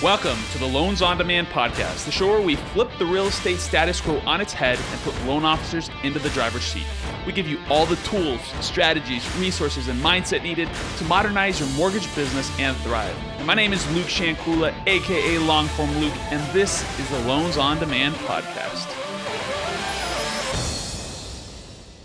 Welcome to the Loans on Demand podcast, the show where we flip the real estate status quo on its head and put loan officers into the driver's seat. We give you all the tools, strategies, resources, and mindset needed to modernize your mortgage business and thrive. And my name is Luke Shankula, aka Longform Luke, and this is the Loans on Demand podcast.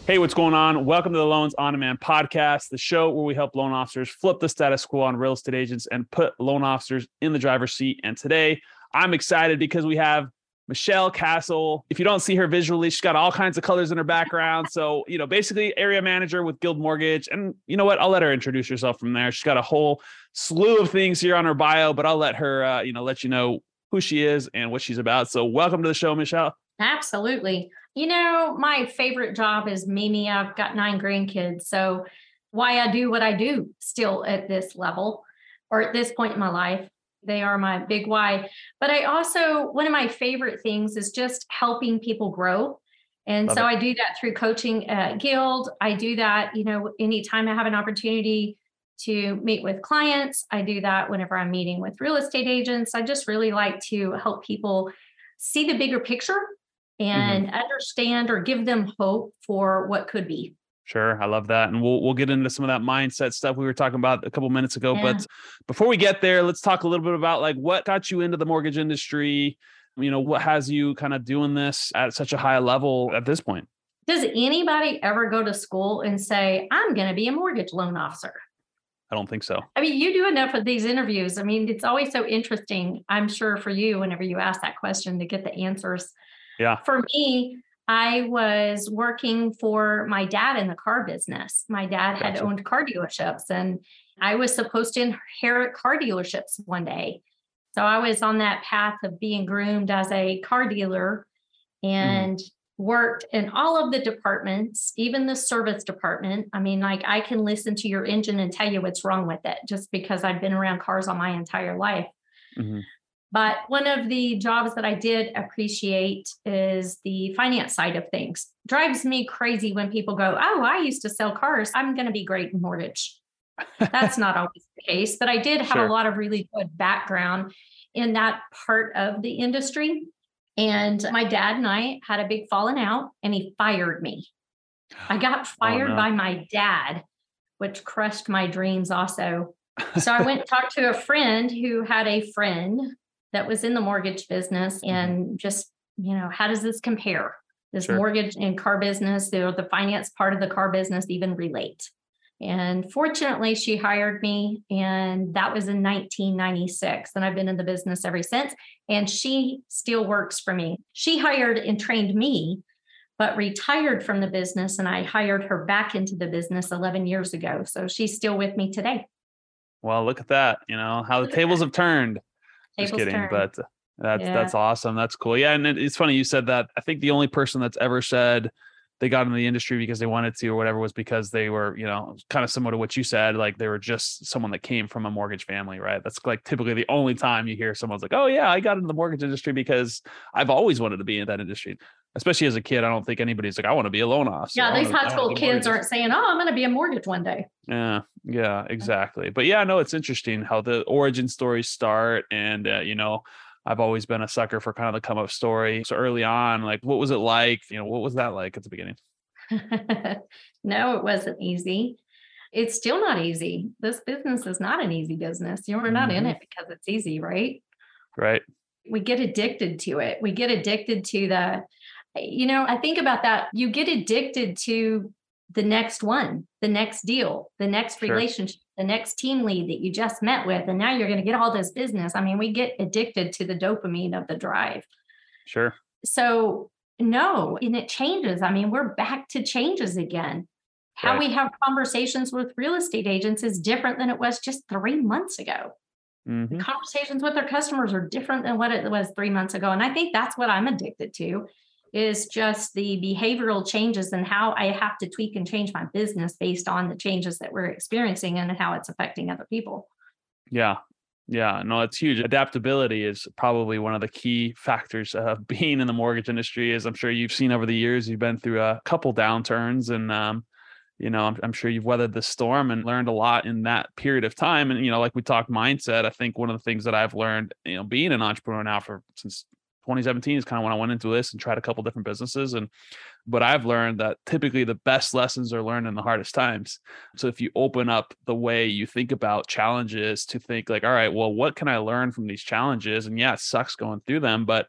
Hey, what's going on? Welcome to the Loans on Demand podcast, the show where we help loan officers flip the status quo on real estate agents and put loan officers in the driver's seat. And today I'm excited because we have Michelle Castle. If you don't see her visually, she's got all kinds of colors in her background. So, you know, basically area manager with Guild Mortgage. And you know what? I'll let her introduce herself from there. She's got a whole slew of things here on her bio, but I'll let her, uh, you know, let you know who she is and what she's about. So, welcome to the show, Michelle. Absolutely. You know, my favorite job is Mimi. I've got nine grandkids. So, why I do what I do still at this level or at this point in my life, they are my big why. But I also, one of my favorite things is just helping people grow. And Love so it. I do that through coaching at Guild. I do that, you know, anytime I have an opportunity to meet with clients. I do that whenever I'm meeting with real estate agents. I just really like to help people see the bigger picture. And mm-hmm. understand or give them hope for what could be. Sure, I love that, and we'll we'll get into some of that mindset stuff we were talking about a couple minutes ago. Yeah. But before we get there, let's talk a little bit about like what got you into the mortgage industry. You know, what has you kind of doing this at such a high level at this point? Does anybody ever go to school and say, "I'm going to be a mortgage loan officer"? I don't think so. I mean, you do enough of these interviews. I mean, it's always so interesting. I'm sure for you, whenever you ask that question, to get the answers yeah. For me, I was working for my dad in the car business. My dad gotcha. had owned car dealerships and I was supposed to inherit car dealerships one day. So I was on that path of being groomed as a car dealer mm. and mm. worked in all of the departments, even the service department. I mean, like I can listen to your engine and tell you what's wrong with it just because I've been around cars all my entire life. Mm-hmm. But one of the jobs that I did appreciate is the finance side of things. Drives me crazy when people go, Oh, I used to sell cars. I'm going to be great in mortgage. That's not always the case, but I did have sure. a lot of really good background in that part of the industry. And my dad and I had a big falling out, and he fired me. I got oh, fired oh, no. by my dad, which crushed my dreams also. So I went and talked to a friend who had a friend that was in the mortgage business mm-hmm. and just, you know, how does this compare? This sure. mortgage and car business, or the finance part of the car business even relate? And fortunately, she hired me, and that was in 1996. And I've been in the business ever since. And she still works for me. She hired and trained me, but retired from the business. And I hired her back into the business 11 years ago. So she's still with me today. Well, look at that. You know, how the tables have turned. Just kidding, turn. but that's yeah. that's awesome. That's cool. Yeah, and it's funny you said that. I think the only person that's ever said they got into the industry because they wanted to or whatever was because they were, you know, kind of similar to what you said, like they were just someone that came from a mortgage family, right? That's like typically the only time you hear someone's like, "Oh yeah, I got into the mortgage industry because I've always wanted to be in that industry." Especially as a kid, I don't think anybody's like, "I want to be a loan officer." Yeah, these high school kids aren't saying, "Oh, I'm going to be a mortgage one day." Yeah, yeah, exactly. But yeah, no, it's interesting how the origin stories start, and uh, you know, I've always been a sucker for kind of the come up story. So early on, like, what was it like? You know, what was that like at the beginning? no, it wasn't easy. It's still not easy. This business is not an easy business. You're not in mm-hmm. it because it's easy, right? Right. We get addicted to it. We get addicted to the, you know, I think about that. You get addicted to the next one, the next deal, the next sure. relationship, the next team lead that you just met with. And now you're going to get all this business. I mean, we get addicted to the dopamine of the drive. Sure. So no, and it changes. I mean, we're back to changes again. How right. we have conversations with real estate agents is different than it was just three months ago. Mm-hmm. Conversations with our customers are different than what it was three months ago. And I think that's what I'm addicted to is just the behavioral changes and how I have to tweak and change my business based on the changes that we're experiencing and how it's affecting other people. Yeah, yeah, no, it's huge. Adaptability is probably one of the key factors of being in the mortgage industry. As I'm sure you've seen over the years, you've been through a couple downturns, and um, you know, I'm, I'm sure you've weathered the storm and learned a lot in that period of time. And, you know, like we talked mindset, I think one of the things that I've learned, you know, being an entrepreneur now for since 2017 is kind of when I went into this and tried a couple different businesses. And, but I've learned that typically the best lessons are learned in the hardest times. So if you open up the way you think about challenges to think like, all right, well, what can I learn from these challenges? And yeah, it sucks going through them, but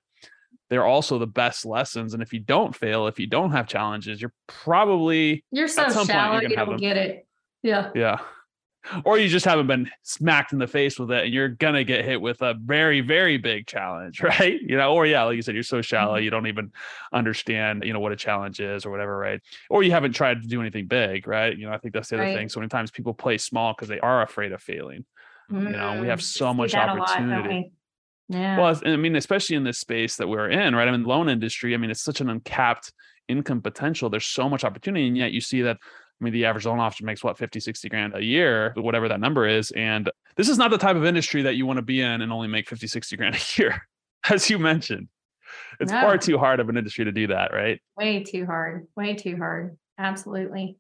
they're also the best lessons. And if you don't fail, if you don't have challenges, you're probably you're so shallow you don't get it. Yeah. Yeah. Or you just haven't been smacked in the face with it and you're gonna get hit with a very, very big challenge, right? You know, or yeah, like you said, you're so shallow, mm-hmm. you don't even understand, you know, what a challenge is or whatever, right? Or you haven't tried to do anything big, right? You know, I think that's the other right. thing. So many times people play small because they are afraid of failing. Mm-hmm. You know, we have mm, so much opportunity. Yeah. Well, I mean, especially in this space that we're in, right? I mean, loan industry, I mean, it's such an uncapped income potential. There's so much opportunity. And yet you see that, I mean, the average loan officer makes what, 50, 60 grand a year, whatever that number is. And this is not the type of industry that you want to be in and only make 50, 60 grand a year, as you mentioned. It's no. far too hard of an industry to do that, right? Way too hard. Way too hard. Absolutely.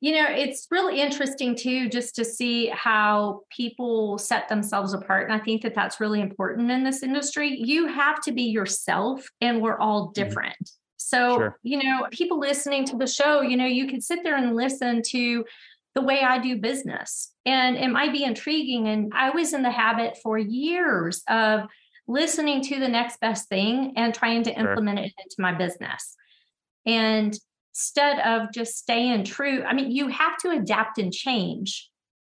You know, it's really interesting too, just to see how people set themselves apart. And I think that that's really important in this industry. You have to be yourself, and we're all mm-hmm. different. Mm-hmm. So, sure. you know, people listening to the show, you know, you could sit there and listen to the way I do business, and it might be intriguing. And I was in the habit for years of listening to the next best thing and trying to sure. implement it into my business. And instead of just staying true. I mean, you have to adapt and change.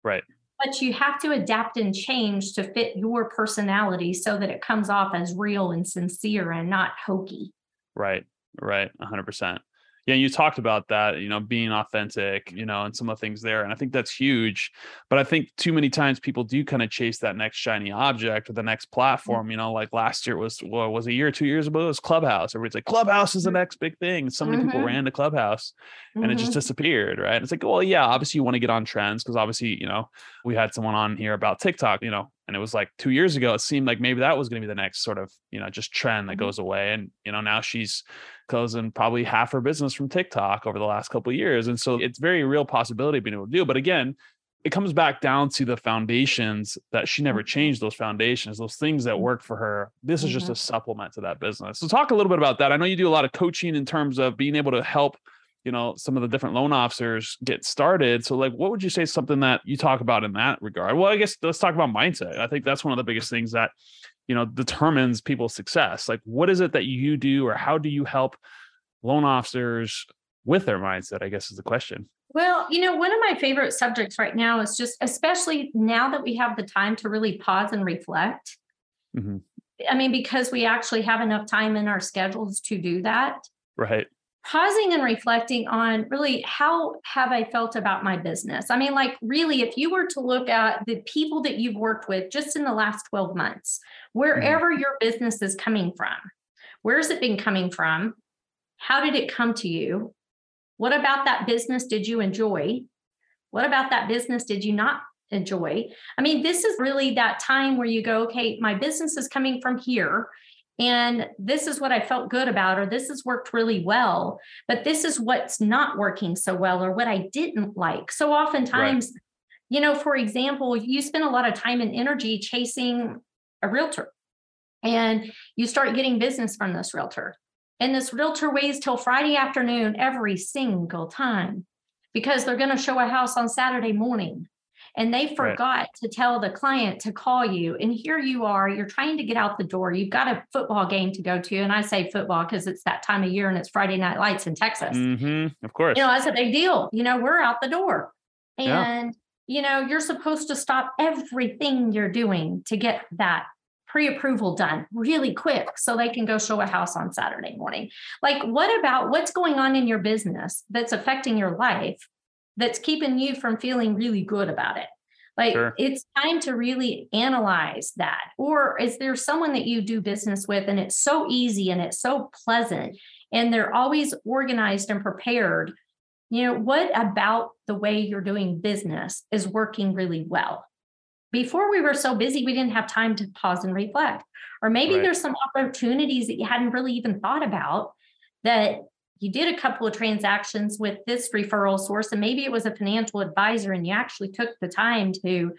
Right. But you have to adapt and change to fit your personality so that it comes off as real and sincere and not hokey. Right. Right. 100% yeah you talked about that you know being authentic you know and some of the things there and i think that's huge but i think too many times people do kind of chase that next shiny object or the next mm-hmm. platform you know like last year was well, was a year two years ago it was clubhouse everybody's like clubhouse is the mm-hmm. next big thing so many mm-hmm. people ran to clubhouse and mm-hmm. it just mm-hmm. disappeared right it's like well yeah obviously you want to get on trends because obviously you know we had someone on here about tiktok you know and it was like two years ago it seemed like maybe that was going to be the next sort of you know just trend that goes away and you know now she's closing probably half her business from tiktok over the last couple of years and so it's very real possibility of being able to do but again it comes back down to the foundations that she never mm-hmm. changed those foundations those things that mm-hmm. for her this is just a mm-hmm. supplement to that business so talk a little bit about that i know you do a lot of coaching in terms of being able to help you know some of the different loan officers get started. So like what would you say something that you talk about in that regard? Well i guess let's talk about mindset. I think that's one of the biggest things that you know determines people's success. Like what is it that you do or how do you help loan officers with their mindset i guess is the question. Well you know one of my favorite subjects right now is just especially now that we have the time to really pause and reflect. Mm-hmm. i mean because we actually have enough time in our schedules to do that. Right pausing and reflecting on really how have I felt about my business? I mean, like, really, if you were to look at the people that you've worked with just in the last 12 months, mm-hmm. wherever mm-hmm. your business is coming from, where's it been coming from? How did it come to you? What about that business did you enjoy? What about that business did you not enjoy? I mean, this is really that time where you go, okay, my business is coming from here and this is what I felt good about, or this has worked really well, but this is what's not working so well, or what I didn't like. So oftentimes, right. you know, for example, you spend a lot of time and energy chasing a realtor and you start getting business from this realtor. And this realtor waits till Friday afternoon every single time because they're going to show a house on Saturday morning and they forgot right. to tell the client to call you. And here you are, you're trying to get out the door. You've got a football game to go to. And I say football because it's that time of year and it's Friday night lights in Texas. Mm-hmm. Of course. You know, that's a big deal. You know, we're out the door. And, yeah. you know, you're supposed to stop everything you're doing to get that pre-approval done really quick so they can go show a house on Saturday morning. Like what about what's going on in your business that's affecting your life that's keeping you from feeling really good about it. Like sure. it's time to really analyze that. Or is there someone that you do business with and it's so easy and it's so pleasant and they're always organized and prepared? You know, what about the way you're doing business is working really well? Before we were so busy, we didn't have time to pause and reflect. Or maybe right. there's some opportunities that you hadn't really even thought about that you did a couple of transactions with this referral source and maybe it was a financial advisor and you actually took the time to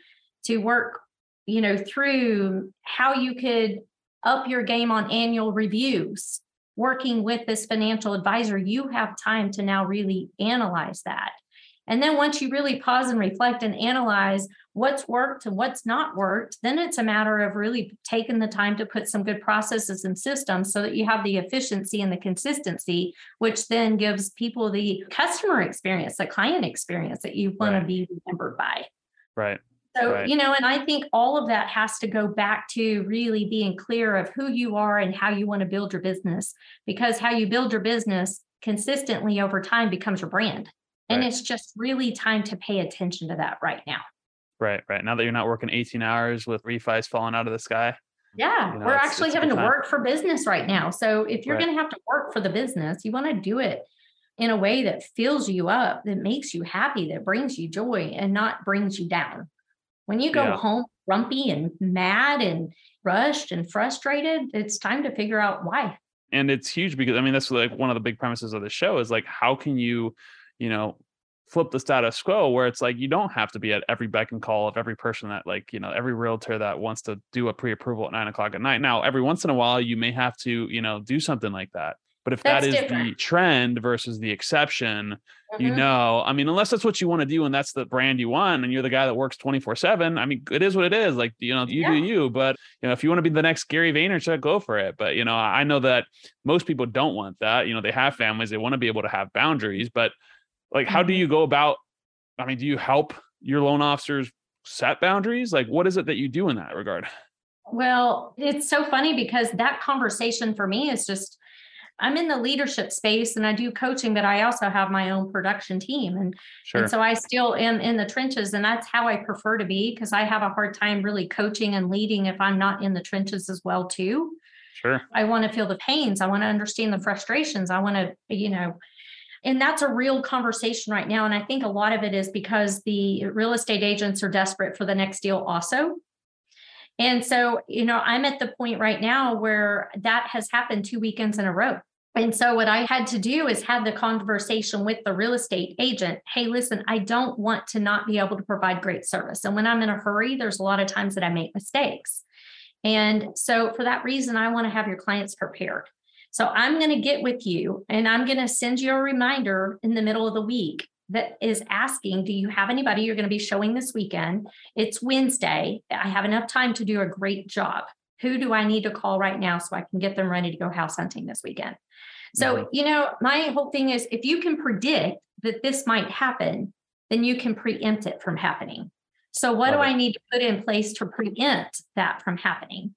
to work you know through how you could up your game on annual reviews. Working with this financial advisor you have time to now really analyze that. And then once you really pause and reflect and analyze what's worked and what's not worked, then it's a matter of really taking the time to put some good processes and systems so that you have the efficiency and the consistency, which then gives people the customer experience, the client experience that you want right. to be remembered by. Right. So, right. you know, and I think all of that has to go back to really being clear of who you are and how you want to build your business, because how you build your business consistently over time becomes your brand. And right. it's just really time to pay attention to that right now. Right, right. Now that you're not working 18 hours with refis falling out of the sky. Yeah, you know, we're actually having to work for business right now. So if you're right. going to have to work for the business, you want to do it in a way that fills you up, that makes you happy, that brings you joy and not brings you down. When you go yeah. home grumpy and mad and rushed and frustrated, it's time to figure out why. And it's huge because I mean that's like one of the big premises of the show is like how can you you know, flip the status quo where it's like you don't have to be at every beck and call of every person that like you know every realtor that wants to do a pre-approval at nine o'clock at night now every once in a while you may have to you know do something like that but if that's that is different. the trend versus the exception mm-hmm. you know i mean unless that's what you want to do and that's the brand you want and you're the guy that works 24 7 i mean it is what it is like you know you yeah. do you but you know if you want to be the next gary vaynerchuk go for it but you know i know that most people don't want that you know they have families they want to be able to have boundaries but like, how do mm-hmm. you go about? I mean, do you help your loan officers set boundaries? Like, what is it that you do in that regard? Well, it's so funny because that conversation for me is just I'm in the leadership space and I do coaching, but I also have my own production team. And, sure. and so I still am in the trenches, and that's how I prefer to be because I have a hard time really coaching and leading if I'm not in the trenches as well, too. Sure. I want to feel the pains. I want to understand the frustrations. I want to, you know, and that's a real conversation right now. And I think a lot of it is because the real estate agents are desperate for the next deal also. And so, you know, I'm at the point right now where that has happened two weekends in a row. And so, what I had to do is have the conversation with the real estate agent. Hey, listen, I don't want to not be able to provide great service. And when I'm in a hurry, there's a lot of times that I make mistakes. And so, for that reason, I want to have your clients prepared. So I'm going to get with you and I'm going to send you a reminder in the middle of the week that is asking, Do you have anybody you're going to be showing this weekend? It's Wednesday. I have enough time to do a great job. Who do I need to call right now so I can get them ready to go house hunting this weekend? So, mm-hmm. you know, my whole thing is if you can predict that this might happen, then you can preempt it from happening. So, what Love do it. I need to put in place to preempt that from happening?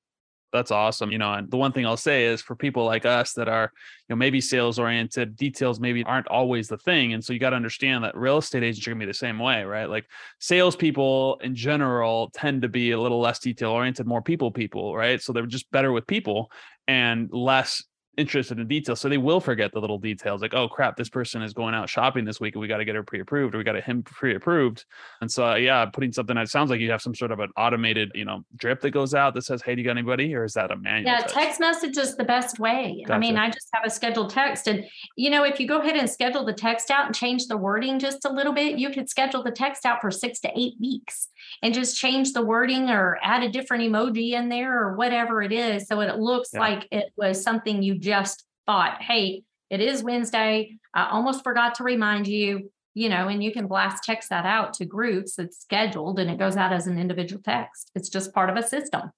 That's awesome. You know, and the one thing I'll say is for people like us that are, you know, maybe sales oriented, details maybe aren't always the thing. And so you got to understand that real estate agents are gonna be the same way, right? Like salespeople in general tend to be a little less detail oriented, more people people, right? So they're just better with people and less interested in details. So they will forget the little details like, oh crap, this person is going out shopping this week and we got to get her pre-approved or we got to him pre-approved. And so, yeah, putting something that sounds like you have some sort of an automated, you know, drip that goes out that says, hey, do you got anybody? Or is that a manual? Yeah, text, text message is the best way. Gotcha. I mean, I just have a scheduled text. And, you know, if you go ahead and schedule the text out and change the wording just a little bit, you could schedule the text out for six to eight weeks and just change the wording or add a different emoji in there or whatever it is. So it looks yeah. like it was something you just thought, hey, it is Wednesday. I almost forgot to remind you, you know, and you can blast text that out to groups. It's scheduled and it goes out as an individual text. It's just part of a system.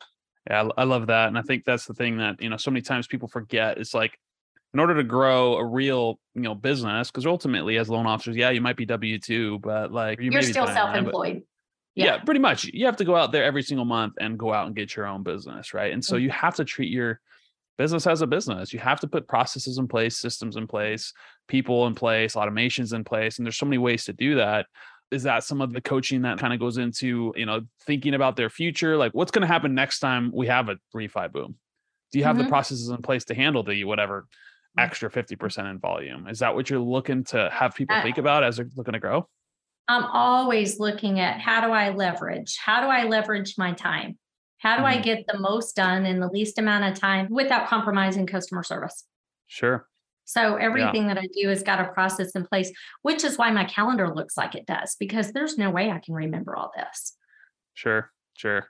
Yeah, I love that. And I think that's the thing that, you know, so many times people forget. It's like, in order to grow a real, you know, business, because ultimately as loan officers, yeah, you might be W two, but like you are still self-employed. Yeah. yeah, pretty much. You have to go out there every single month and go out and get your own business, right? And so mm-hmm. you have to treat your business as a business. You have to put processes in place, systems in place, people in place, automations in place. And there's so many ways to do that. Is that some of the coaching that kind of goes into, you know, thinking about their future? Like what's going to happen next time we have a refi boom? Do you have mm-hmm. the processes in place to handle the whatever mm. extra 50% in volume? Is that what you're looking to have people uh, think about as they're looking to grow? I'm always looking at how do I leverage? How do I leverage my time? How do mm-hmm. I get the most done in the least amount of time without compromising customer service? Sure. So everything yeah. that I do has got a process in place, which is why my calendar looks like it does, because there's no way I can remember all this. Sure, sure.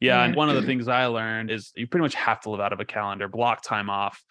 Yeah, yeah. And one of the things I learned is you pretty much have to live out of a calendar, block time off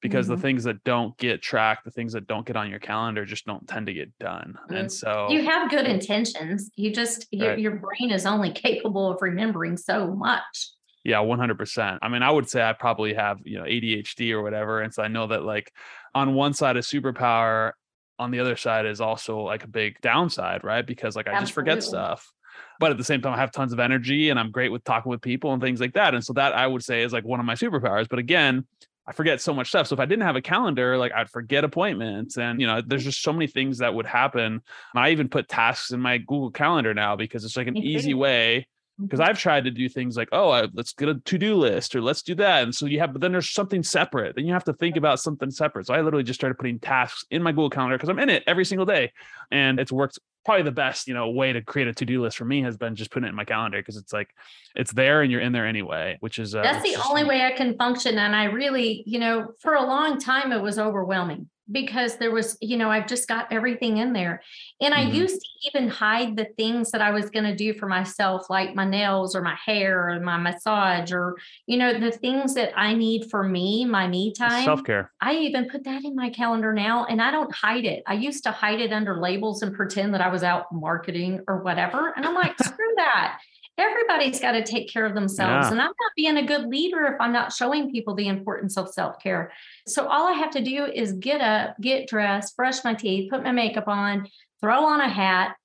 because mm-hmm. the things that don't get tracked, the things that don't get on your calendar just don't tend to get done. Mm-hmm. And so you have good intentions. You just, right. your, your brain is only capable of remembering so much. Yeah, 100%. I mean, I would say I probably have, you know, ADHD or whatever. And so I know that like on one side is superpower, on the other side is also like a big downside, right? Because like I Absolutely. just forget stuff. But at the same time, I have tons of energy and I'm great with talking with people and things like that. And so that I would say is like one of my superpowers. But again, I forget so much stuff. So if I didn't have a calendar, like I'd forget appointments. And, you know, there's just so many things that would happen. And I even put tasks in my Google Calendar now because it's like an easy way because mm-hmm. I've tried to do things like, oh, I, let's get a to-do list or let's do that. And so you have, but then there's something separate. Then you have to think about something separate. So I literally just started putting tasks in my Google Calendar because I'm in it every single day, and it's worked. Probably the best, you know, way to create a to-do list for me has been just putting it in my calendar because it's like it's there and you're in there anyway, which is uh, that's the only way I can function. And I really, you know, for a long time it was overwhelming because there was, you know, I've just got everything in there. And I mm-hmm. used to even hide the things that I was going to do for myself, like my nails or my hair or my massage or, you know, the things that I need for me, my me time. Self care. I even put that in my calendar now and I don't hide it. I used to hide it under labels and pretend that I was out marketing or whatever. And I'm like, screw that everybody's got to take care of themselves. Yeah. And I'm not being a good leader if I'm not showing people the importance of self care. So all I have to do is get up, get dressed, brush my teeth, put my makeup on, throw on a hat,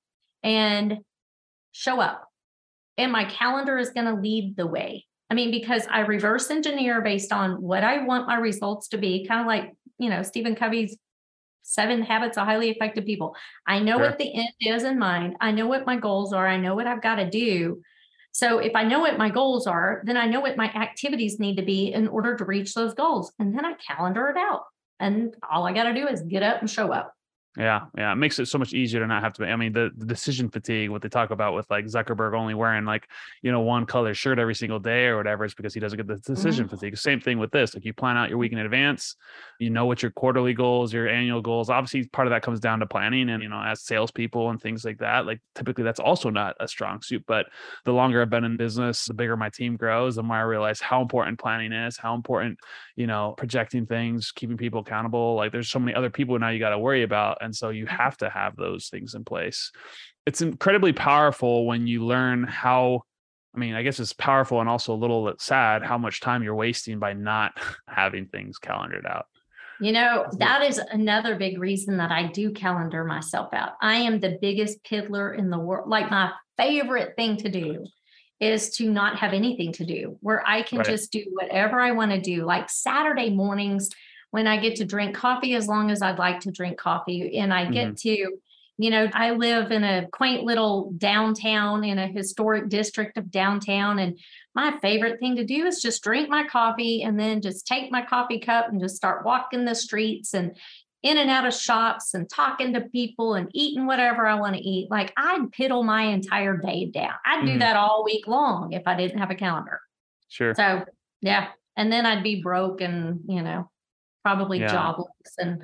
and show up. And my calendar is going to lead the way. I mean, because I reverse engineer based on what I want my results to be, kind of like, you know, Stephen Covey's seven habits of highly effective people. I know sure. what the end is in mind. I know what my goals are. I know what I've got to do. So if I know what my goals are, then I know what my activities need to be in order to reach those goals. And then I calendar it out. And all I got to do is get up and show up. Yeah, yeah, it makes it so much easier to not have to. I mean, the, the, decision fatigue, what they talk about with like Zuckerberg only wearing like you know one color shirt every single day or whatever, is because he doesn't get the decision mm-hmm. fatigue. Same thing with this. Like you plan out your week in advance, you know what your quarterly goals, your annual goals. Obviously, part of that comes down to planning, and you know, as salespeople and things like that. Like typically, that's also not a strong suit. But the longer I've been in business, the bigger my team grows, the more I realize how important planning is, how important you know projecting things, keeping people accountable. Like there's so many other people now you got to worry about and so you have to have those things in place. It's incredibly powerful when you learn how I mean, I guess it's powerful and also a little sad how much time you're wasting by not having things calendared out. You know, that is another big reason that I do calendar myself out. I am the biggest piddler in the world. Like my favorite thing to do is to not have anything to do where I can right. just do whatever I want to do. Like Saturday mornings, when I get to drink coffee as long as I'd like to drink coffee. And I get mm-hmm. to, you know, I live in a quaint little downtown in a historic district of downtown. And my favorite thing to do is just drink my coffee and then just take my coffee cup and just start walking the streets and in and out of shops and talking to people and eating whatever I want to eat. Like I'd piddle my entire day down. I'd do that all week long if I didn't have a calendar. Sure. So yeah. And then I'd be broke and, you know, probably yeah. jobless and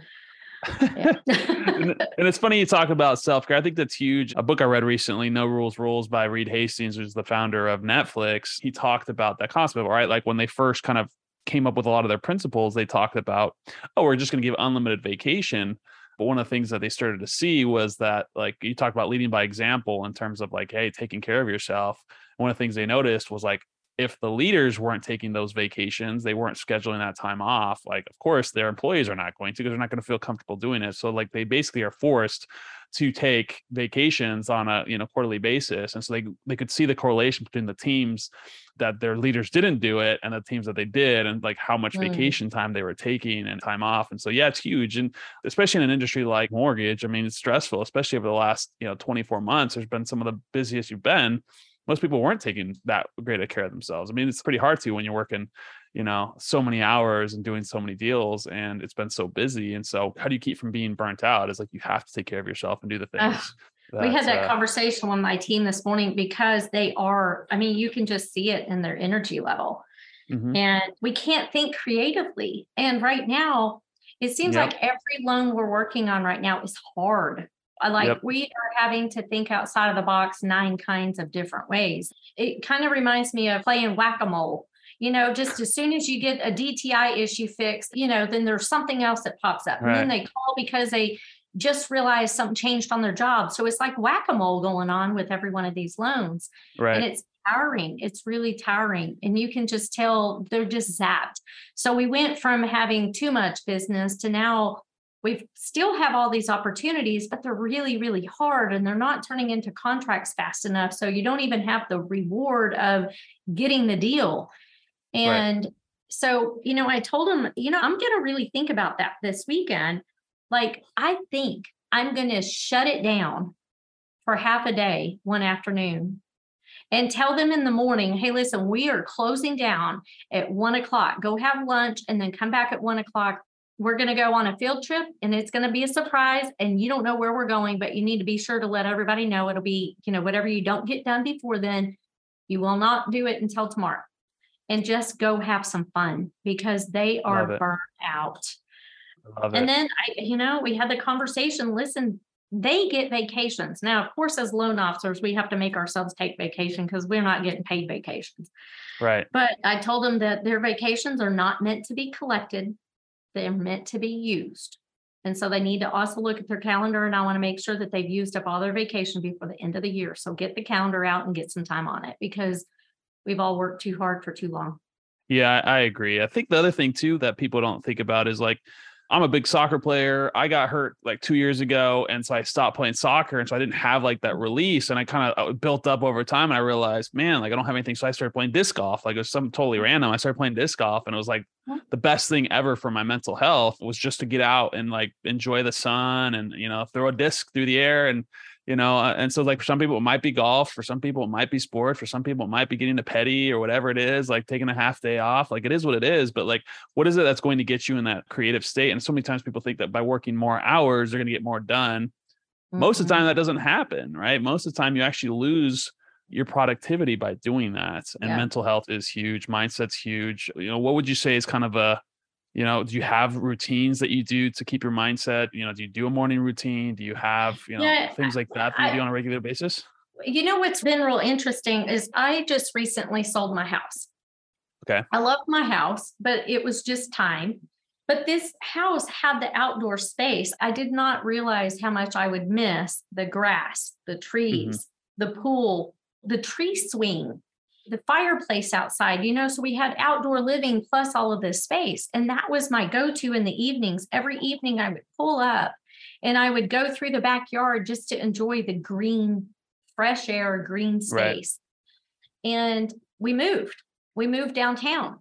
yeah. and it's funny you talk about self care. I think that's huge. A book I read recently, No Rules Rules by Reed Hastings, who's the founder of Netflix. He talked about that concept, right? Like when they first kind of came up with a lot of their principles, they talked about, oh, we're just going to give unlimited vacation. But one of the things that they started to see was that, like, you talk about leading by example in terms of like, hey, taking care of yourself. One of the things they noticed was like, if the leaders weren't taking those vacations, they weren't scheduling that time off, like of course their employees are not going to because they're not going to feel comfortable doing it. So like they basically are forced to take vacations on a you know quarterly basis. And so they they could see the correlation between the teams that their leaders didn't do it and the teams that they did and like how much mm. vacation time they were taking and time off. And so yeah, it's huge. And especially in an industry like mortgage, I mean it's stressful, especially over the last, you know, 24 months. There's been some of the busiest you've been most people weren't taking that great a care of themselves. I mean, it's pretty hard to when you're working, you know, so many hours and doing so many deals and it's been so busy. And so how do you keep from being burnt out? Is like you have to take care of yourself and do the things. that, we had that uh, conversation with my team this morning because they are, I mean, you can just see it in their energy level. Mm-hmm. And we can't think creatively. And right now, It seems Yep. like every loan we're working on right now is hard. I like Yep. we are having to think outside of the box nine kinds of different ways. It kind of reminds me of playing whack-a-mole. You know, just as soon as you get a DTI issue fixed, you know, then there's something else that pops up. And then they call because they just realized something changed on their job. So it's like whack-a-mole going on with every one of these loans. Right. And it's tiring. It's really tiring. And you can just tell they're just zapped. So we went from having too much business to now we still have all these opportunities, but they're really, really hard and they're not turning into contracts fast enough. So you don't even have the reward of getting the deal. And so, you know, I told him, you know, I'm going to really think about that this weekend. Like, I think I'm going to shut it down for half a day one afternoon and tell them in the morning, hey, listen, we are closing down at one o'clock. Go have lunch and then come back at one o'clock. We're going to go on a field trip and it's going to be a surprise. And you don't know where we're going, but you need to be sure to let everybody know it'll be, you know, whatever you don't get done before then, you will not do it until tomorrow. And just go have some fun because they are burnt out. Love And it. then I, you know, we had the conversation, listen, they get vacations. Now, of course, as loan officers, we have to make ourselves take vacation because we're not getting paid vacations. Right. But I told them that their vacations are not meant to be collected. They're meant to be used. And so they need to also look at their calendar and I want to make sure that they've used up all their vacation before the end of the year. So get the calendar out and get some time on it because we've all worked too hard for too long. Yeah, I agree. I think the other thing too that people don't think about is like I'm a big soccer player. I got hurt like two years ago, and so I stopped playing soccer, and so I didn't have like that release, and I kind of uh, built up over time, and I realized, man, like I don't have anything, so I started playing disc golf. Like it was something totally random. I started playing disc golf, and it was like the best thing ever for my mental health was just to get out and like enjoy the sun, and you know throw a disc through the air, and you know uh, and so like for some people it might be golf for some people it might be sport for some people it might be getting a petty or whatever it is like taking a half day off like it is what it is but like what is it that's going to get you in that creative state? And so many times people think that by working more hours they're going to get more done. Most of the time that doesn't happen right? Most of the time you actually lose your productivity by doing that and Yeah. mental health is huge mindset's huge. You know what would you say is kind of a you know do you have routines that you do to keep your mindset you know do you do a morning routine do you have you know Yeah, things like that that you I- do on a regular basis You know what's been real interesting is I just recently sold my house. Okay. I love my house, but it was just time. But this house had the outdoor space. I did not realize how much I would miss the grass, the mm-hmm. trees, the pool, the tree swing, the fireplace outside, you know. So we had outdoor living plus all of this space. And that was my go to in the evenings. Every evening I would pull up and I would go through the backyard just to enjoy the green, fresh air, green Right. space. And we moved. We moved downtown.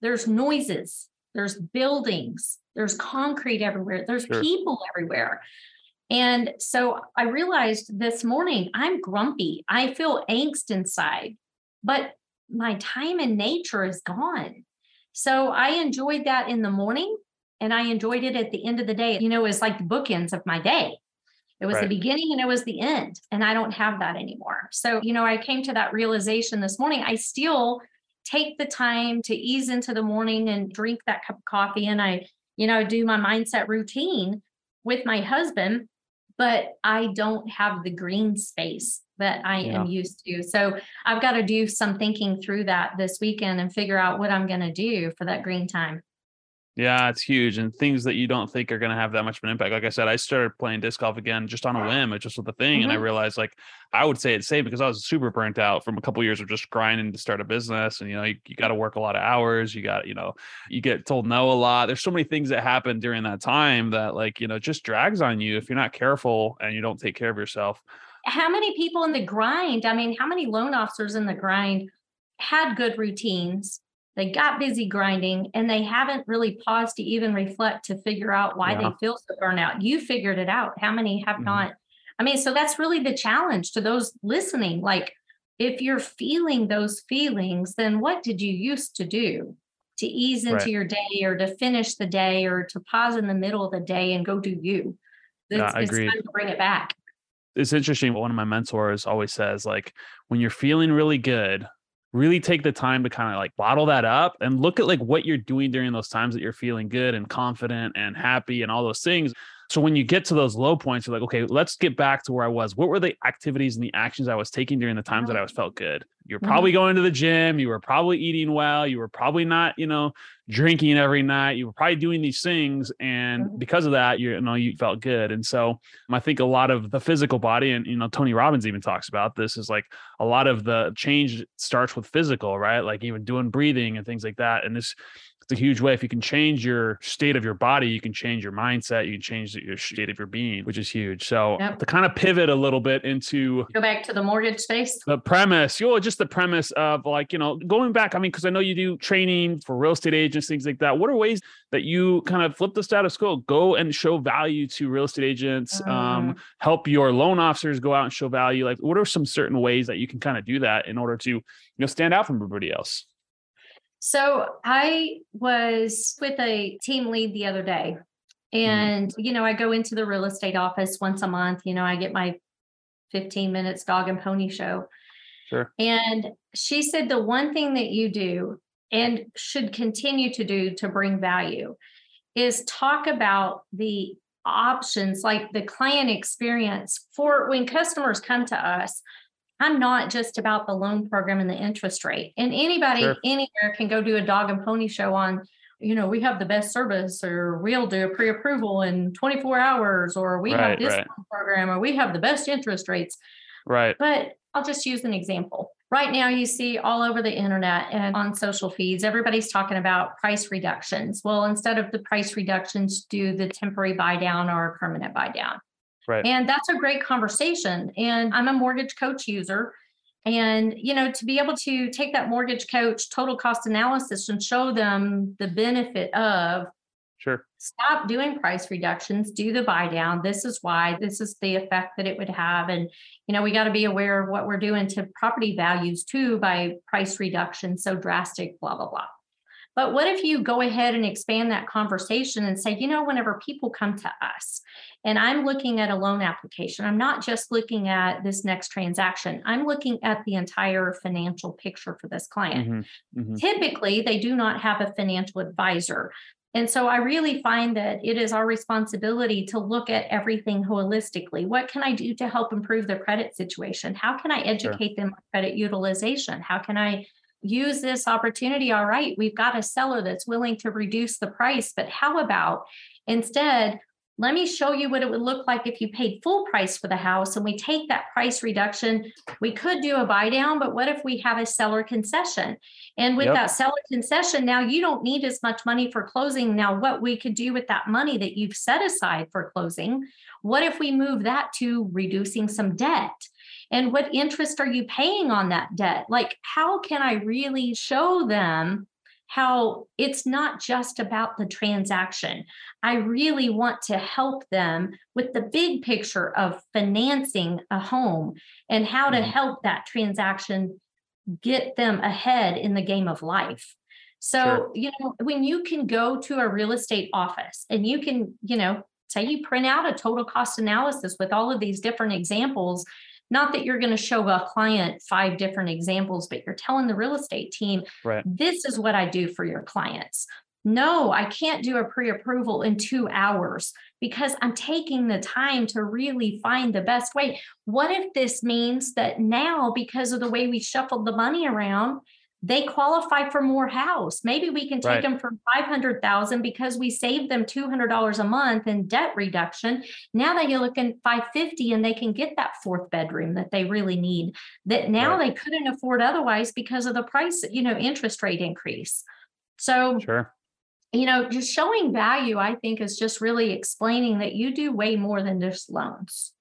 There's noises, there's buildings, there's concrete everywhere, there's Sure. people everywhere. And so I realized this morning I'm grumpy. I feel angst inside, but my time in nature is gone. So I enjoyed that in the morning and I enjoyed it at the end of the day. You know, it's like the bookends of my day. It was Right. the beginning and it was the end. And I don't have that anymore. So, you know, I came to that realization this morning. I still take the time to ease into the morning and drink that cup of coffee. And I, you know, do my mindset routine with my husband, but I don't have the green space that I Yeah. am used to. So I've got to do some thinking through that this weekend and figure out what I'm going to do for that green time. Yeah, it's huge and things that you don't think are going to have that much of an impact. Like I said, I started playing disc golf again just on a whim. It just was the thing. And I Mhm. realized like I would say it's safe because I was super burnt out from a couple years of just grinding to start a business. And, you know, you, you got to work a lot of hours. You got, you know, you get told no a lot. There's so many things that happen during that time that like, you know, just drags on you if you're not careful and you don't take care of yourself. How many people in the grind? I mean, how many loan officers in the grind had good routines? They got busy grinding and they haven't really paused to even reflect to figure out why Yeah. they feel so burnout. You figured it out. How many have Mhm. not? I mean, so that's really the challenge to those listening. Like, if you're feeling those feelings, then what did you used to do to ease into Right. your day or to finish the day or to pause in the middle of the day and go do you? Yeah, It's, it's time to bring it back. It's interesting. What one of my mentors always says, like, when you're feeling really good, really take the time to kind of like bottle that up and look at like what you're doing during those times that you're feeling good and confident and happy and all those things so when you get to those low points, you're like, okay, let's get back to where I was. What were the activities and the actions I was taking during the times that I was felt good? You're probably mm-hmm. going to the gym. You were probably eating well. You were probably not, you know, drinking every night. You were probably doing these things, and mm-hmm. because of that, you know, you felt good. And so I think a lot of the physical body, and you know, Tony Robbins even talks about this, is like a lot of the change starts with physical, right? Like even doing breathing and things like that. And this it's a huge way. If you can change your state of your body, you can change your mindset, you can change your state of your being, which is huge. So yep. to kind of pivot a little bit into go back to the mortgage space, the premise, you know, just the premise of like, you know, going back. I mean, because I know you do training for real estate agents, things like that. What are ways that you kind of flip the status quo, go and show value to real estate agents, um, mm. help your loan officers go out and show value? Like, what are some certain ways that you can kind of do that in order to, you know, stand out from everybody else? So I was with a team lead the other day, mm-hmm. and mm-hmm. you know, I go into the real estate office once a month. You know, I get my 15 minutes dog and pony show. Sure. And she said the one thing that you do and should continue to do to bring value is talk about the options like the client experience for when customers come to us I'm not just about the loan program and the interest rate. And anybody sure. anywhere can go do a dog and pony show on, you know, we have the best service or we'll do a pre-approval in 24 hours or we right, have this right. program or we have the best interest rates. Right. But I'll just use an example. Right now, you see all over the internet and on social feeds, everybody's talking about price reductions. Well, instead of the price reductions, do the temporary buy down or permanent buy down. Right. And that's a great conversation. And I'm a mortgage coach user. And, you know, to be able to take that mortgage coach total cost analysis and show them the benefit of Sure. Stop doing price reductions, do the buy down. This is why, this is the effect that it would have. And, you know, we got to be aware of what we're doing to property values too by price reduction so drastic, blah, blah, blah. But what if you go ahead and expand that conversation and say, you know, whenever people come to us and I'm looking at a loan application, I'm not just looking at this next transaction, I'm looking at the entire financial picture for this client. Mm-hmm. Mm-hmm. Typically, they do not have a financial advisor. And so I really find that it is our responsibility to look at everything holistically. What can I do to help improve their credit situation? How can I educate sure. them on credit utilization? How can I use this opportunity. All right, we've got a seller that's willing to reduce the price, but how about instead, let me show you what it would look like if you paid full price for the house and we take that price reduction. We could do a buy down, but what if we have a seller concession? And with yep. that seller concession, now you don't need as much money for closing. Now, what we could do with that money that you've set aside for closing, what if we move that to reducing some debt? And what interest are you paying on that debt? Like, how can I really show them how it's not just about the transaction? I really want to help them with the big picture of financing a home and how to mm-hmm. help that transaction get them ahead in the game of life. So, sure. you know, when you can go to a real estate office and you can, you know, say you print out a total cost analysis with all of these different examples not that you're going to show a client five different examples, but you're telling the real estate team, right. this is what I do for your clients. No, I can't do a pre approval in two hours because I'm taking the time to really find the best way. What if this means that now, because of the way we shuffled the money around, they qualify for more house. Maybe we can take right. them from 500,000 because we saved them $200 a month in debt reduction. Now they are looking 550 and they can get that fourth bedroom that they really need that now right. they couldn't afford otherwise because of the price, you know, interest rate increase. So Sure. You know, just showing value, I think, is just really explaining that you do way more than just loans.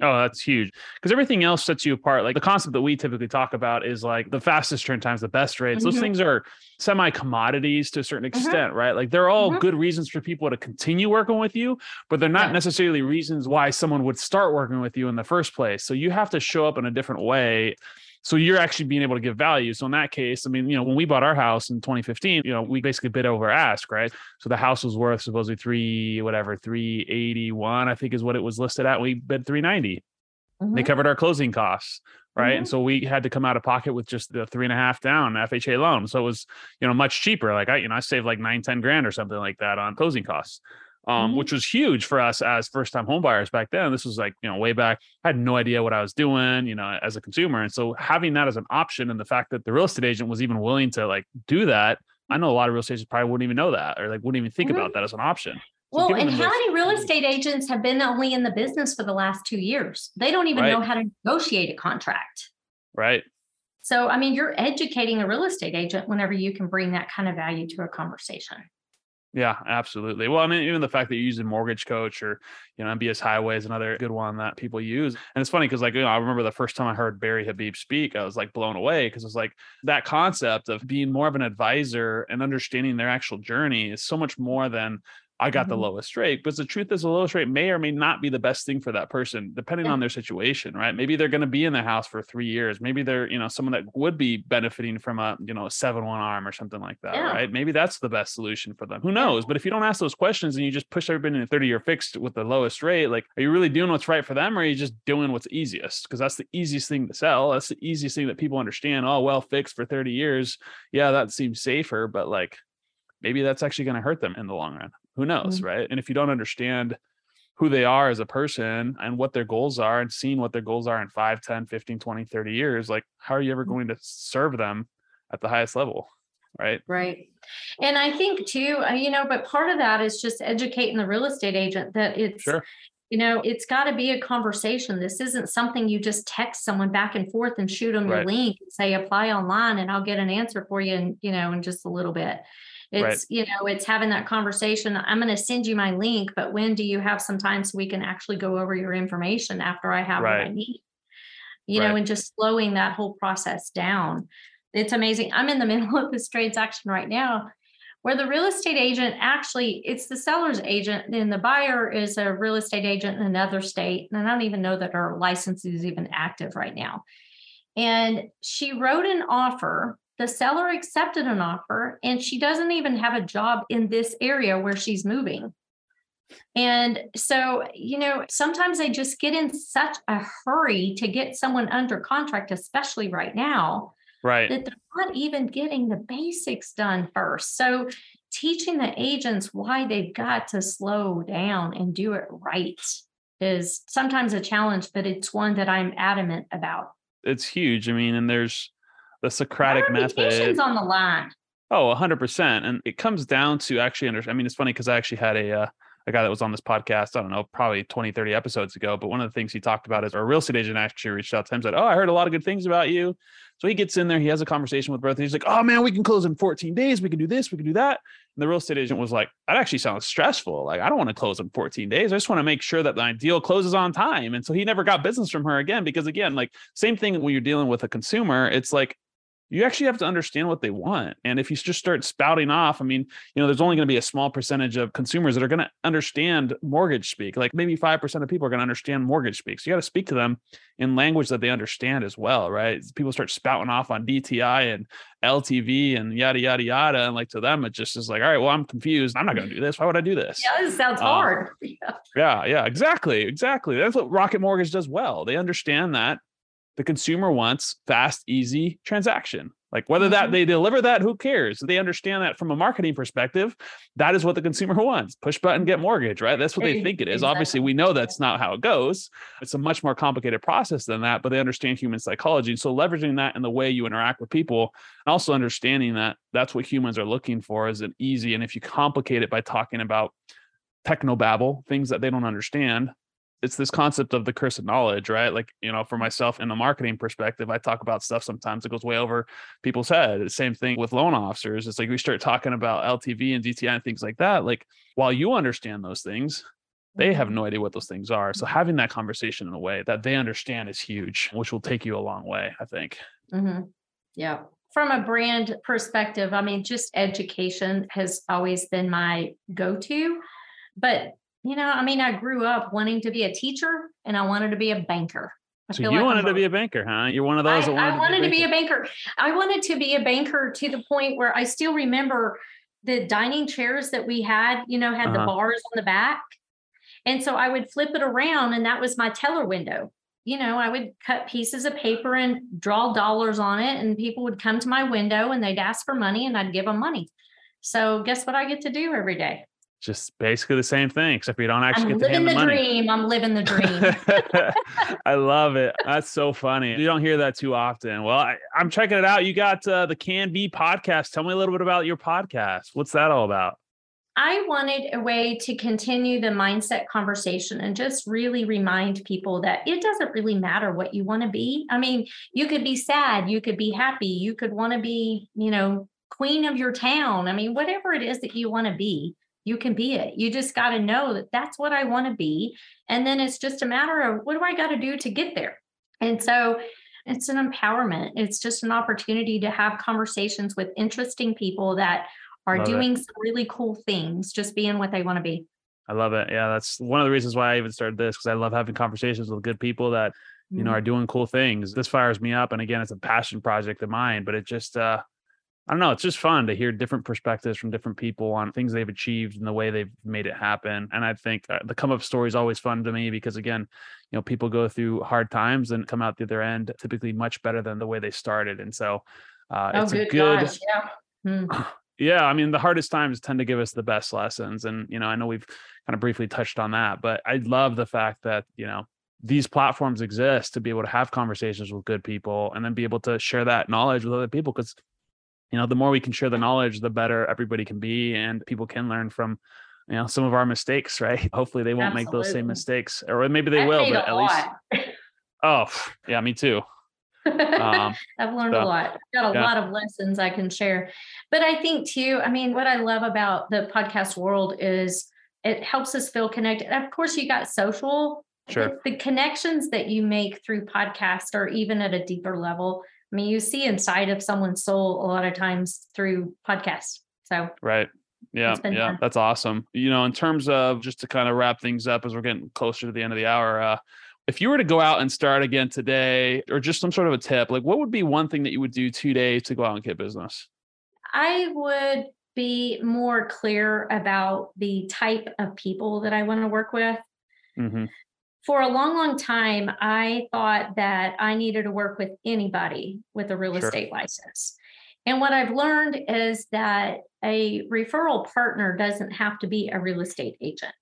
Oh, that's huge. Because everything else sets you apart. Like the concept that we typically talk about is like the fastest turn times, the best rates. Mm-hmm. Those things are semi commodities to a certain mm-hmm. extent, mm-hmm. right? Like they're all mm-hmm. good reasons for people to continue working with you, but they're not yeah. necessarily reasons why someone would start working with you in the first place. So you have to show up in a different way so you're actually being able to give value. So in that case, I mean, you know, when we bought our house in 2015, you know, we basically bid over ask, right? So the house was worth supposedly three, whatever, 381, I think is what it was listed at. We bid 390. Mm-hmm. They covered our closing costs right? Mm-hmm. And so we had to come out of pocket with just the three and a half down FHA loan. So it was, you know, much cheaper. Like I, you know, I saved like nine, 10 grand or something like that on closing costs. Um, mm-hmm. which was huge for us as first time homebuyers back then. This was like, you know, way back. I had no idea what I was doing, you know, as a consumer. And so having that as an option and the fact that the real estate agent was even willing to like do that, I know a lot of real estate agents probably wouldn't even know that or like wouldn't even think mm-hmm. about that as an option. So well, and how many real estate agents have been only in the business for the last two years? They don't even right. know how to negotiate a contract. Right. So, I mean, you're educating a real estate agent whenever you can bring that kind of value to a conversation. Yeah, absolutely. Well, I mean, even the fact that you're using Mortgage Coach or, you know, MBS Highway is another good one that people use. And it's funny because, like, you know, I remember the first time I heard Barry Habib speak, I was like blown away because it's like that concept of being more of an advisor and understanding their actual journey is so much more than I got mm-hmm. the lowest rate. But the truth is, the lowest rate may or may not be the best thing for that person, depending yeah. on their situation, right? Maybe they're going to be in the house for three years. Maybe they're, you know, someone that would be benefiting from a, you know, a seven one arm or something like that, yeah. right? Maybe that's the best solution for them. Who knows? But if you don't ask those questions and you just push everybody in a 30 year fixed with the lowest rate, like, are you really doing what's right for them or are you just doing what's easiest? Because that's the easiest thing to sell. That's the easiest thing that people understand. Oh, well, fixed for 30 years. Yeah, that seems safer, but like, maybe that's actually going to hurt them in the long run who knows mm-hmm. right and if you don't understand who they are as a person and what their goals are and seeing what their goals are in 5 10 15 20 30 years like how are you ever mm-hmm. going to serve them at the highest level right right and i think too uh, you know but part of that is just educating the real estate agent that it's sure. you know it's got to be a conversation this isn't something you just text someone back and forth and shoot them right. your link and say apply online and i'll get an answer for you and you know in just a little bit it's, right. you know, it's having that conversation. I'm going to send you my link, but when do you have some time so we can actually go over your information after I have right. what I need? You right. know, and just slowing that whole process down. It's amazing. I'm in the middle of this transaction right now where the real estate agent actually it's the seller's agent and the buyer is a real estate agent in another state and i don't even know that her license is even active right now and she wrote an offer the seller accepted an offer and she doesn't even have a job in this area where she's moving. And so, you know, sometimes they just get in such a hurry to get someone under contract, especially right now, right? That they're not even getting the basics done first. So, teaching the agents why they've got to slow down and do it right is sometimes a challenge, but it's one that I'm adamant about. It's huge. I mean, and there's the Socratic method. on the line. Oh, 100%. And it comes down to actually under, I mean, it's funny because I actually had a, uh, a guy that was on this podcast, I don't know, probably 20, 30 episodes ago. But one of the things he talked about is our real estate agent actually reached out to him and said, Oh, I heard a lot of good things about you. So he gets in there, he has a conversation with both. He's like, Oh man, we can close in 14 days. We can do this, we can do that. And the real estate agent was like, That actually sounds stressful. Like, I don't want to close in 14 days. I just want to make sure that the deal closes on time. And so he never got business from her again because, again, like, same thing when you're dealing with a consumer, it's like, you actually have to understand what they want. And if you just start spouting off, I mean, you know, there's only going to be a small percentage of consumers that are going to understand mortgage speak. Like maybe 5% of people are going to understand mortgage speak. So you got to speak to them in language that they understand as well, right? People start spouting off on DTI and LTV and yada, yada, yada. And like to them, it just is like, all right, well, I'm confused. I'm not going to do this. Why would I do this? Yeah, this sounds um, hard. Yeah. yeah, yeah, exactly. Exactly. That's what Rocket Mortgage does well. They understand that the consumer wants fast, easy transaction. Like whether that mm-hmm. they deliver that, who cares? They understand that from a marketing perspective, that is what the consumer wants. Push button, get mortgage, right? That's what they think it is. Exactly. Obviously, we know that's not how it goes. It's a much more complicated process than that, but they understand human psychology. And so leveraging that in the way you interact with people, and also understanding that that's what humans are looking for is an easy. And if you complicate it by talking about techno babble, things that they don't understand, it's this concept of the curse of knowledge, right? Like, you know, for myself in the marketing perspective, I talk about stuff sometimes that goes way over people's head. The same thing with loan officers. It's like we start talking about LTV and DTI and things like that. Like, while you understand those things, they have mm-hmm. no idea what those things are. So having that conversation in a way that they understand is huge, which will take you a long way, I think. Mm-hmm. Yeah. From a brand perspective, I mean, just education has always been my go to. But you know, I mean, I grew up wanting to be a teacher and I wanted to be a banker. I so you like wanted to be a banker, huh? You're one of those. I, wanted, I wanted to, be, to be a banker. I wanted to be a banker to the point where I still remember the dining chairs that we had. You know, had uh-huh. the bars on the back, and so I would flip it around, and that was my teller window. you know, I would cut pieces of paper and draw dollars on it, and people would come to my window and they'd ask for money, and I'd give them money. So, guess what I get to do every day? Just basically the same thing, except you don't actually I'm get to hand the, the money. dream. I'm living the dream. I love it. That's so funny. You don't hear that too often. Well, I, am checking it out. You got uh, the Can Be podcast. Tell me a little bit about your podcast. What's that all about? I wanted a way to continue the mindset conversation and just really remind people that it doesn't really matter what you want to be. I mean, you could be sad, you could be happy, you could want to be, you know, queen of your town. I mean, whatever it is that you want to be, you can be it. You just got to know that that's what I want to be. And then it's just a matter of what do I got to do to get there? And so it's an empowerment. It's just an opportunity to have conversations with interesting people that are love doing it. some really cool things, just being what they want to be. I love it. Yeah, that's one of the reasons why I even started this because I love having conversations with good people that you know mm-hmm. are doing cool things. This fires me up, and again, it's a passion project of mine. But it just, uh, I don't know, it's just fun to hear different perspectives from different people on things they've achieved and the way they've made it happen. And I think uh, the come up story is always fun to me because again, you know, people go through hard times and come out the other end typically much better than the way they started. And so, uh, oh, it's good a good. Gosh, yeah. Hmm. yeah i mean the hardest times tend to give us the best lessons and you know i know we've kind of briefly touched on that but i love the fact that you know these platforms exist to be able to have conversations with good people and then be able to share that knowledge with other people because you know the more we can share the knowledge the better everybody can be and people can learn from you know some of our mistakes right hopefully they won't Absolutely. make those same mistakes or maybe they I've will but at least oh yeah me too um, I've learned so, a lot. I've got a yeah. lot of lessons I can share. But I think too, I mean, what I love about the podcast world is it helps us feel connected. Of course, you got social. Sure. The, the connections that you make through podcast are even at a deeper level. I mean, you see inside of someone's soul a lot of times through podcasts. So right. Yeah, yeah, fun. that's awesome. You know, in terms of just to kind of wrap things up as we're getting closer to the end of the hour, uh, if you were to go out and start again today or just some sort of a tip like what would be one thing that you would do today to go out and get business i would be more clear about the type of people that i want to work with mm-hmm. For a long long time i thought that i needed to work with anybody with a real sure. estate license and what i've learned is that a referral partner doesn't have to be a real estate agent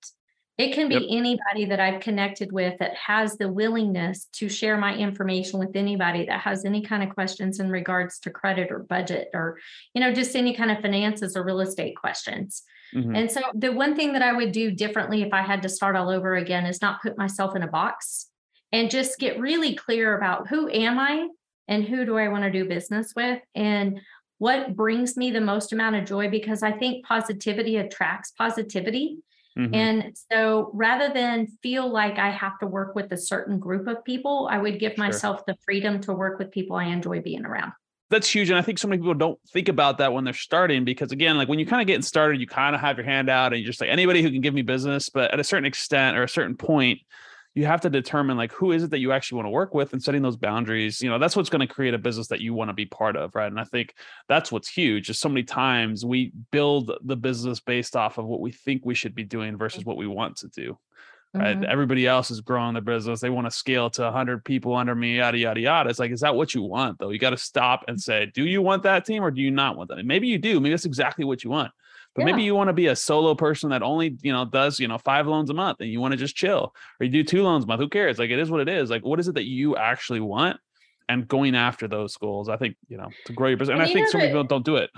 it can be yep. anybody that I've connected with that has the willingness to share my information with anybody that has any kind of questions in regards to credit or budget or, you know, just any kind of finances or real estate questions. Mm-hmm. And so the one thing that I would do differently if I had to start all over again is not put myself in a box and just get really clear about who am I and who do I want to do business with and what brings me the most amount of joy because I think positivity attracts positivity. Mm-hmm. And so rather than feel like I have to work with a certain group of people, I would give sure. myself the freedom to work with people I enjoy being around. That's huge. And I think so many people don't think about that when they're starting because, again, like when you're kind of getting started, you kind of have your hand out and you're just like anybody who can give me business. But at a certain extent or a certain point, you have to determine like who is it that you actually want to work with and setting those boundaries you know that's what's going to create a business that you want to be part of right and i think that's what's huge is so many times we build the business based off of what we think we should be doing versus mm. what we want to do right mm-hmm. everybody else is growing their business they want to scale to 100 people under me yada yada yada it's like is that what you want though you got to stop and say do you want that team or do you not want that and maybe you do maybe that's exactly what you want but yeah. maybe you want to be a solo person that only, you know, does, you know, five loans a month and you want to just chill or you do two loans a month. Who cares? Like it is what it is. Like, what is it that you actually want? And going after those goals, I think, you know, to grow your business. And, and I think so many people don't do it.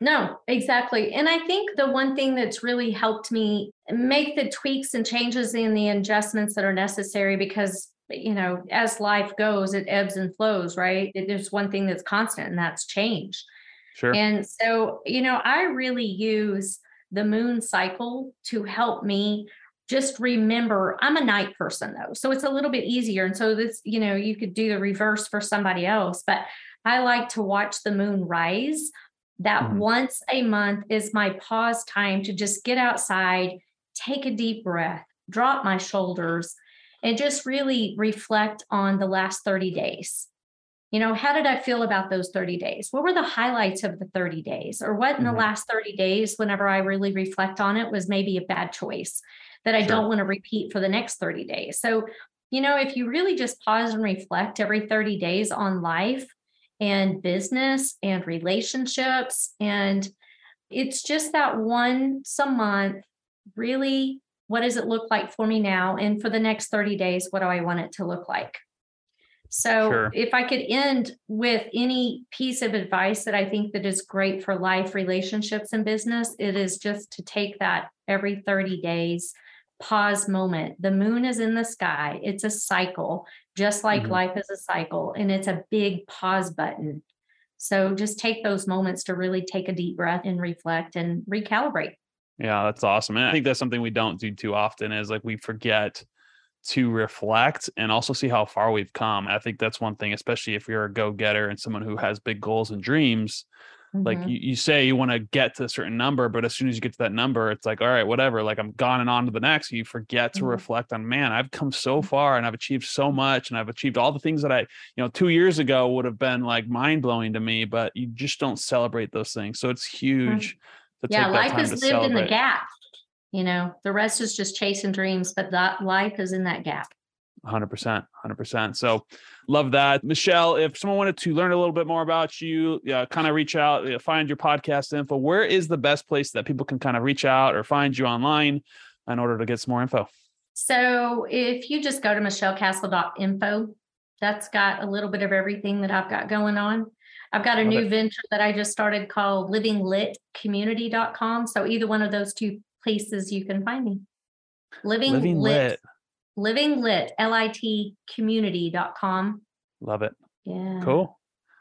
No, exactly. And I think the one thing that's really helped me make the tweaks and changes in the adjustments that are necessary because you know, as life goes, it ebbs and flows, right? There's one thing that's constant, and that's change. Sure. And so, you know, I really use the moon cycle to help me just remember I'm a night person though. So it's a little bit easier. And so this, you know, you could do the reverse for somebody else, but I like to watch the moon rise. That mm-hmm. once a month is my pause time to just get outside, take a deep breath, drop my shoulders, and just really reflect on the last 30 days you know how did i feel about those 30 days what were the highlights of the 30 days or what in mm-hmm. the last 30 days whenever i really reflect on it was maybe a bad choice that i sure. don't want to repeat for the next 30 days so You know, if you really just pause and reflect every 30 days on life and business and relationships, and it's just that once a month, really, what does it look like for me now? And for the next 30 days, what do I want it to look like? So sure. if I could end with any piece of advice that I think that is great for life, relationships, and business, it is just to take that every 30 days pause moment. The moon is in the sky. It's a cycle, just like mm-hmm. life is a cycle, and it's a big pause button. So just take those moments to really take a deep breath and reflect and recalibrate. Yeah, that's awesome. And I think that's something we don't do too often is like we forget to reflect and also see how far we've come. I think that's one thing, especially if you're a go getter and someone who has big goals and dreams. Mm-hmm. Like you, you say you want to get to a certain number, but as soon as you get to that number, it's like, all right, whatever, like I'm gone and on to the next. You forget to mm-hmm. reflect on, man, I've come so mm-hmm. far and I've achieved so much and I've achieved all the things that I, you know, two years ago would have been like mind blowing to me, but you just don't celebrate those things. So it's huge. Yeah, life is lived celebrate. in the gap you know the rest is just chasing dreams but that life is in that gap 100% 100% so love that michelle if someone wanted to learn a little bit more about you yeah, kind of reach out find your podcast info where is the best place that people can kind of reach out or find you online in order to get some more info so if you just go to michellecastle.info, that's got a little bit of everything that i've got going on I've got a Love new it. venture that I just started called livinglitcommunity.com. So either one of those two places you can find me. Living, Living Lit. lit. Living Lit, L-I-T community.com. Love it. Yeah. Cool.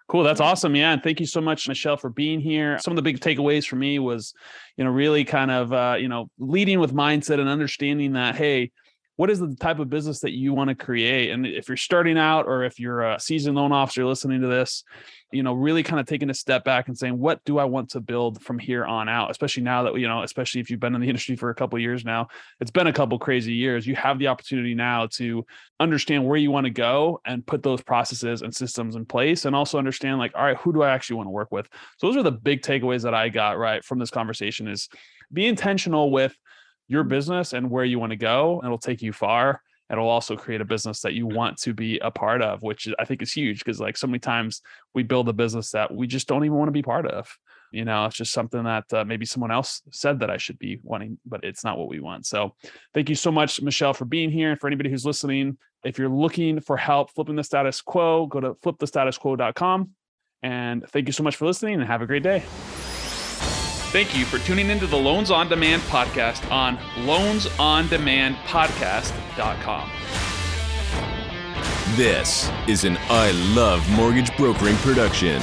Cool. That's awesome. Yeah. And thank you so much, Michelle, for being here. Some of the big takeaways for me was, you know, really kind of, uh, you know, leading with mindset and understanding that, hey, what is the type of business that you want to create? And if you're starting out or if you're a seasoned loan officer listening to this, you know, really kind of taking a step back and saying, what do I want to build from here on out? Especially now that, you know, especially if you've been in the industry for a couple years now, it's been a couple crazy years. You have the opportunity now to understand where you want to go and put those processes and systems in place and also understand like, all right, who do I actually want to work with? So those are the big takeaways that I got right from this conversation is be intentional with your business and where you want to go. It'll take you far. It'll also create a business that you want to be a part of, which I think is huge because, like, so many times we build a business that we just don't even want to be part of. You know, it's just something that uh, maybe someone else said that I should be wanting, but it's not what we want. So, thank you so much, Michelle, for being here. And for anybody who's listening, if you're looking for help flipping the status quo, go to flipthestatusquo.com. And thank you so much for listening and have a great day. Thank you for tuning into the Loans on Demand podcast on loansondemandpodcast.com. This is an I Love Mortgage Brokering production.